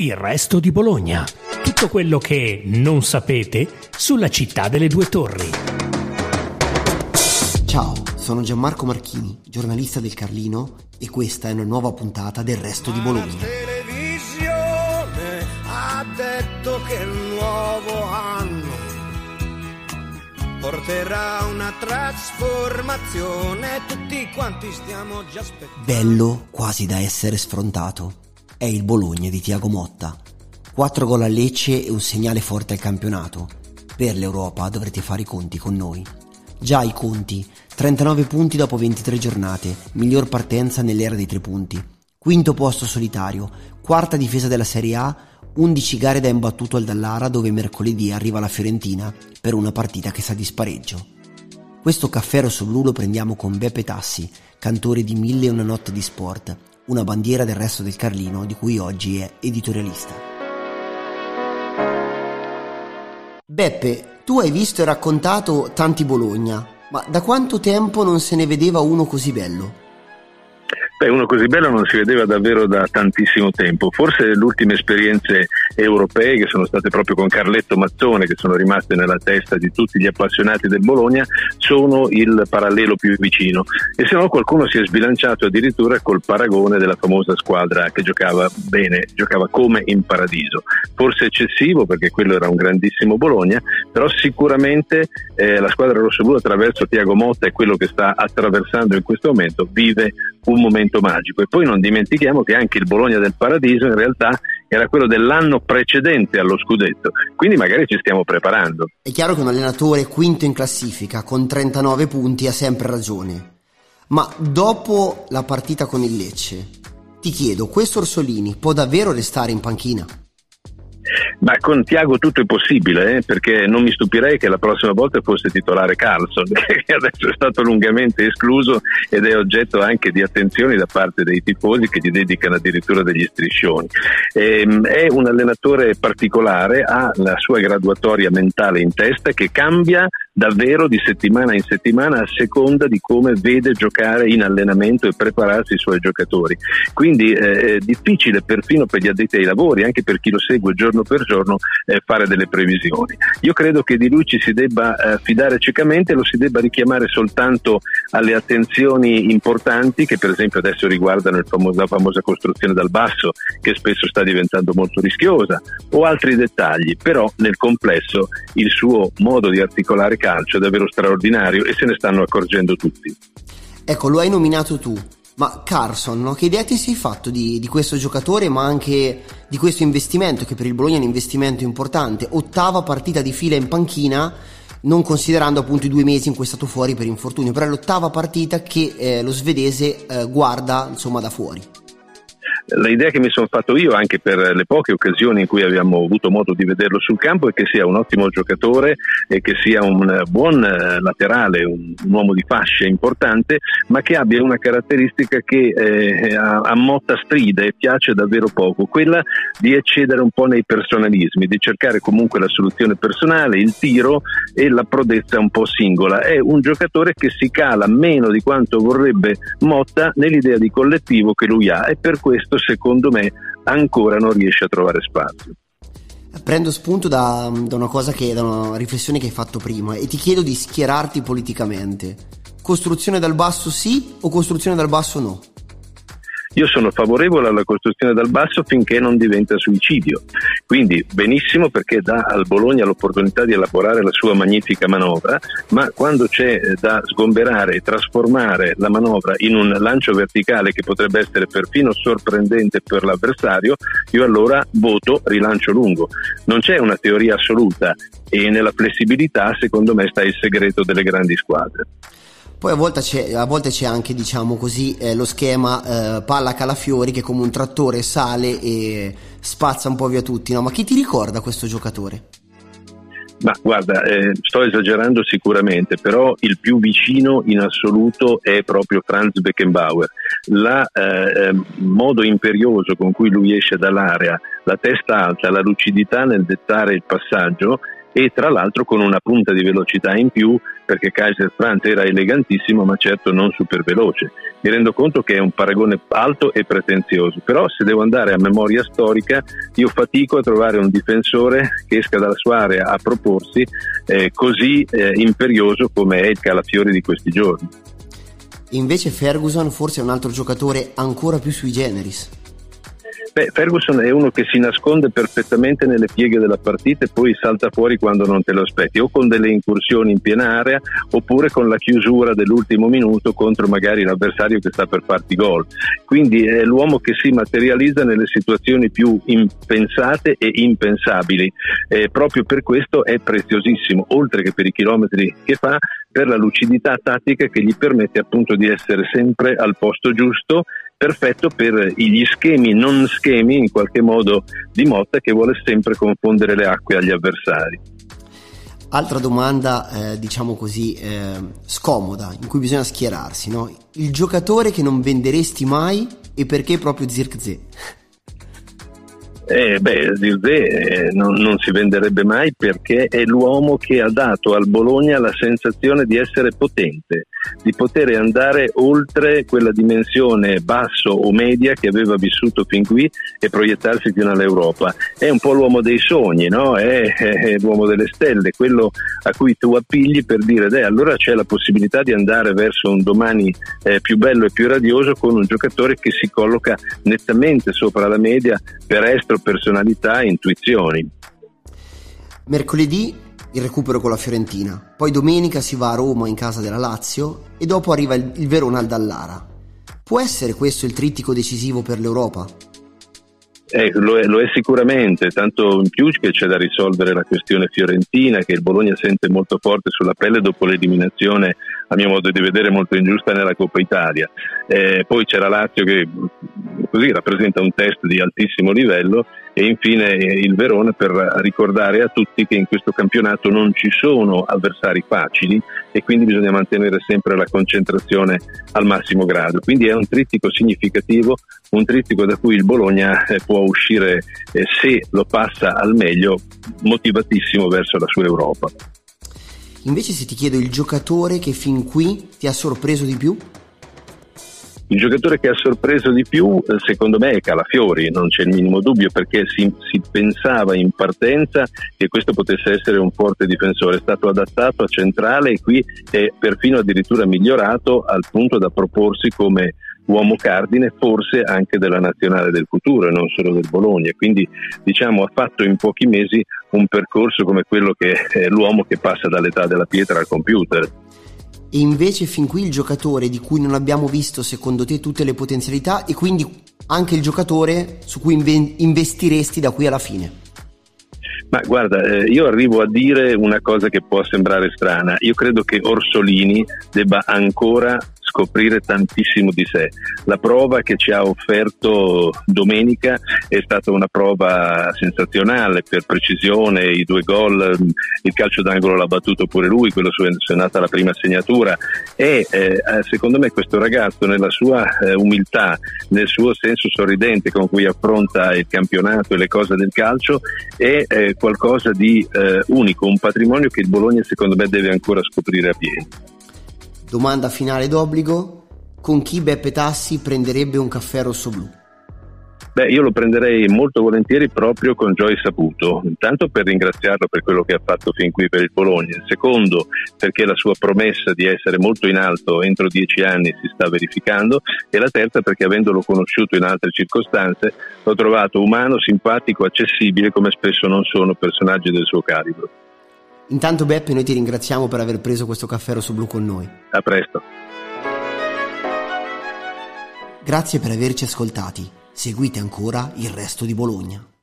Il resto di Bologna. Tutto quello che non sapete sulla città delle due torri. Ciao, sono Gianmarco Marchini, giornalista del Carlino e questa è una nuova puntata del resto di Bologna. La televisione ha detto che il nuovo anno porterà una trasformazione, tutti quanti stiamo già aspettando. Bello quasi da essere sfrontato è il Bologna di Tiago Motta. 4 gol a Lecce e un segnale forte al campionato. Per l'Europa dovrete fare i conti con noi. Già i conti, 39 punti dopo 23 giornate, miglior partenza nell'era dei tre punti. Quinto posto solitario, quarta difesa della Serie A, 11 gare da imbattuto al Dallara dove mercoledì arriva la Fiorentina per una partita che sa di spareggio. Questo caffè rosso blu lo prendiamo con Beppe Tassi, cantore di Mille e una notte di sport, una bandiera del resto del Carlino di cui oggi è editorialista. Beppe, tu hai visto e raccontato tanti Bologna, ma da quanto tempo non se ne vedeva uno così bello? Beh, uno così bello non si vedeva davvero da tantissimo tempo. Forse le ultime esperienze europee, che sono state proprio con Carletto Mazzone, che sono rimaste nella testa di tutti gli appassionati del Bologna, sono il parallelo più vicino. E se no qualcuno si è sbilanciato addirittura col paragone della famosa squadra che giocava bene, giocava come in paradiso. Forse eccessivo perché quello era un grandissimo Bologna, però sicuramente eh, la squadra rossoblu attraverso Tiago Motta e quello che sta attraversando in questo momento vive un momento magico. E poi non dimentichiamo che anche il Bologna del Paradiso in realtà era quello dell'anno precedente allo scudetto, quindi magari ci stiamo preparando. È chiaro che un allenatore quinto in classifica con 39 punti ha sempre ragione, ma dopo la partita con il Lecce, ti chiedo, questo Orsolini può davvero restare in panchina? Ma con Tiago tutto è possibile, eh? perché non mi stupirei che la prossima volta fosse titolare Carlson, che adesso è stato lungamente escluso ed è oggetto anche di attenzioni da parte dei tifosi che gli dedicano addirittura degli striscioni. Ehm, è un allenatore particolare, ha la sua graduatoria mentale in testa che cambia davvero di settimana in settimana a seconda di come vede giocare in allenamento e prepararsi i suoi giocatori. Quindi eh, è difficile perfino per gli addetti ai lavori, anche per chi lo segue giorno per giorno, eh, fare delle previsioni. Io credo che di lui ci si debba eh, fidare ciecamente, lo si debba richiamare soltanto alle attenzioni importanti che per esempio adesso riguardano famoso, la famosa costruzione dal basso che spesso sta diventando molto rischiosa o altri dettagli, però nel complesso il suo modo di articolare calcio è davvero straordinario e se ne stanno accorgendo tutti. Ecco, lo hai nominato tu, ma Carson, no? che idea ti sei fatto di, di, questo giocatore, ma anche di questo investimento, che per il Bologna è un investimento importante? Ottava partita di fila in panchina, non considerando appunto i due mesi in cui è stato fuori per infortunio, però è l'ottava partita che eh, lo svedese eh, guarda insomma da fuori l'idea che mi sono fatto io anche per le poche occasioni in cui abbiamo avuto modo di vederlo sul campo è che sia un ottimo giocatore e che sia un buon eh, laterale, un, un uomo di fascia importante, ma che abbia una caratteristica che eh, a Motta stride e piace davvero poco, quella di eccedere un po' nei personalismi, di cercare comunque la soluzione personale, il tiro e la prodezza un po' singola. È un giocatore che si cala meno di quanto vorrebbe Motta nell'idea di collettivo che lui ha e per questo secondo me ancora non riesce a trovare spazio. Prendo spunto da, da, una cosa che, da una riflessione che hai fatto prima e ti chiedo di schierarti politicamente. Costruzione dal basso sì o costruzione dal basso no? Io sono favorevole alla costruzione dal basso finché non diventa suicidio. Quindi benissimo perché dà al Bologna l'opportunità di elaborare la sua magnifica manovra, ma quando c'è eh, da sgomberare e trasformare la manovra in un lancio verticale che potrebbe essere perfino sorprendente per l'avversario, io allora voto rilancio lungo. Non c'è una teoria assoluta e nella flessibilità secondo me sta il segreto delle grandi squadre. Poi a volte c'è, a volte c'è anche, diciamo così, eh, lo schema eh, palla calafiori che come un trattore sale e spazza un po' via tutti, no? Ma chi ti ricorda questo giocatore? Ma guarda, eh, sto esagerando sicuramente, però il più vicino in assoluto è proprio Franz Beckenbauer. Il eh, eh, modo imperioso con cui lui esce dall'area, la testa alta, la lucidità nel dettare il passaggio e tra l'altro con una punta di velocità in più perché Kaiser Franz era elegantissimo ma certo non super veloce. Mi rendo conto che è un paragone alto e pretenzioso, però se devo andare a memoria storica io fatico a trovare un difensore che esca dalla sua area a proporsi eh, così eh, imperioso come è il Calafiori di questi giorni. Invece Ferguson forse è un altro giocatore ancora più sui generis. Beh, Ferguson è uno che si nasconde perfettamente nelle pieghe della partita e poi salta fuori quando non te lo aspetti, o con delle incursioni in piena area oppure con la chiusura dell'ultimo minuto contro magari l'avversario che sta per farti gol. Quindi è l'uomo che si materializza nelle situazioni più impensate e impensabili. Eh, proprio per questo è preziosissimo, oltre che per i chilometri che fa, per la lucidità tattica che gli permette appunto di essere sempre al posto giusto perfetto per gli schemi non schemi in qualche modo di Motta che vuole sempre confondere le acque agli avversari. Altra domanda, eh, diciamo così, eh, scomoda, in cui bisogna schierarsi, no? Il giocatore che non venderesti mai e perché proprio Zirkzee? Eh, beh, Zirze eh, non, non, si venderebbe mai perché è l'uomo che ha dato al Bologna la sensazione di essere potente, di poter andare oltre quella dimensione basso o media che aveva vissuto fin qui e proiettarsi fino all'Europa. È un po' l'uomo dei sogni, no? è, è, l'uomo delle stelle, quello a cui tu appigli per dire, beh, allora c'è la possibilità di andare verso un domani eh, più bello e più radioso con un giocatore che si colloca nettamente sopra la media per estro personalità e intuizioni. Mercoledì il recupero con la Fiorentina, poi domenica si va a Roma in casa della Lazio e dopo arriva il, il Verona al Dallara. Può essere questo il trittico decisivo per l'Europa? Eh, lo, è, lo, è, sicuramente, tanto in più che c'è da risolvere la questione fiorentina che il Bologna sente molto forte sulla pelle dopo l'eliminazione, a mio modo di vedere, molto ingiusta nella Coppa Italia. Eh, poi c'è la Lazio che così rappresenta un test di altissimo livello e infine il Verona per ricordare a tutti che in questo campionato non ci sono avversari facili e quindi bisogna mantenere sempre la concentrazione al massimo grado. Quindi è un trittico significativo, un trittico da cui il Bologna eh, può uscire, eh, se lo passa al meglio, motivatissimo verso la sua Europa. Invece se ti chiedo il giocatore che fin qui ti ha sorpreso di più? Il giocatore che ha sorpreso di più, eh, secondo me, è Calafiori, non c'è il minimo dubbio, perché si, si, pensava in partenza che questo potesse essere un forte difensore. È stato adattato a centrale e qui è perfino addirittura migliorato al punto da proporsi come uomo cardine, forse anche della nazionale del futuro e non solo del Bologna. Quindi diciamo ha fatto in pochi mesi un percorso come quello che è l'uomo che passa dall'età della pietra al computer. E invece fin qui il giocatore di cui non abbiamo visto secondo te tutte le potenzialità e quindi anche il giocatore su cui investiresti da qui alla fine? Ma guarda, eh, io arrivo a dire una cosa che può sembrare strana. Io credo che Orsolini debba ancora scoprire tantissimo di sé. La prova che ci ha offerto domenica è stata una prova sensazionale per precisione, i due gol, il calcio d'angolo l'ha battuto pure lui, quello su è nata la prima segnatura e eh, secondo me questo ragazzo nella sua eh, umiltà, nel suo senso sorridente con cui affronta il campionato e le cose del calcio è eh, qualcosa di eh, unico, un patrimonio che il Bologna secondo me deve ancora scoprire a piedi. Domanda finale d'obbligo: con chi Beppe Tassi prenderebbe un caffè rosso-blu? Beh, io lo prenderei molto volentieri proprio con Joy Saputo, intanto per ringraziarlo per quello che ha fatto fin qui per il Bologna, secondo perché la sua promessa di essere molto in alto entro dieci anni si sta verificando e la terza perché avendolo conosciuto in altre circostanze l'ho trovato umano, simpatico, accessibile come spesso non sono personaggi del suo calibro. Intanto Beppe noi ti ringraziamo per aver preso questo caffè rosso blu con noi. A presto. Grazie per averci ascoltati. Seguite ancora il resto di Bologna.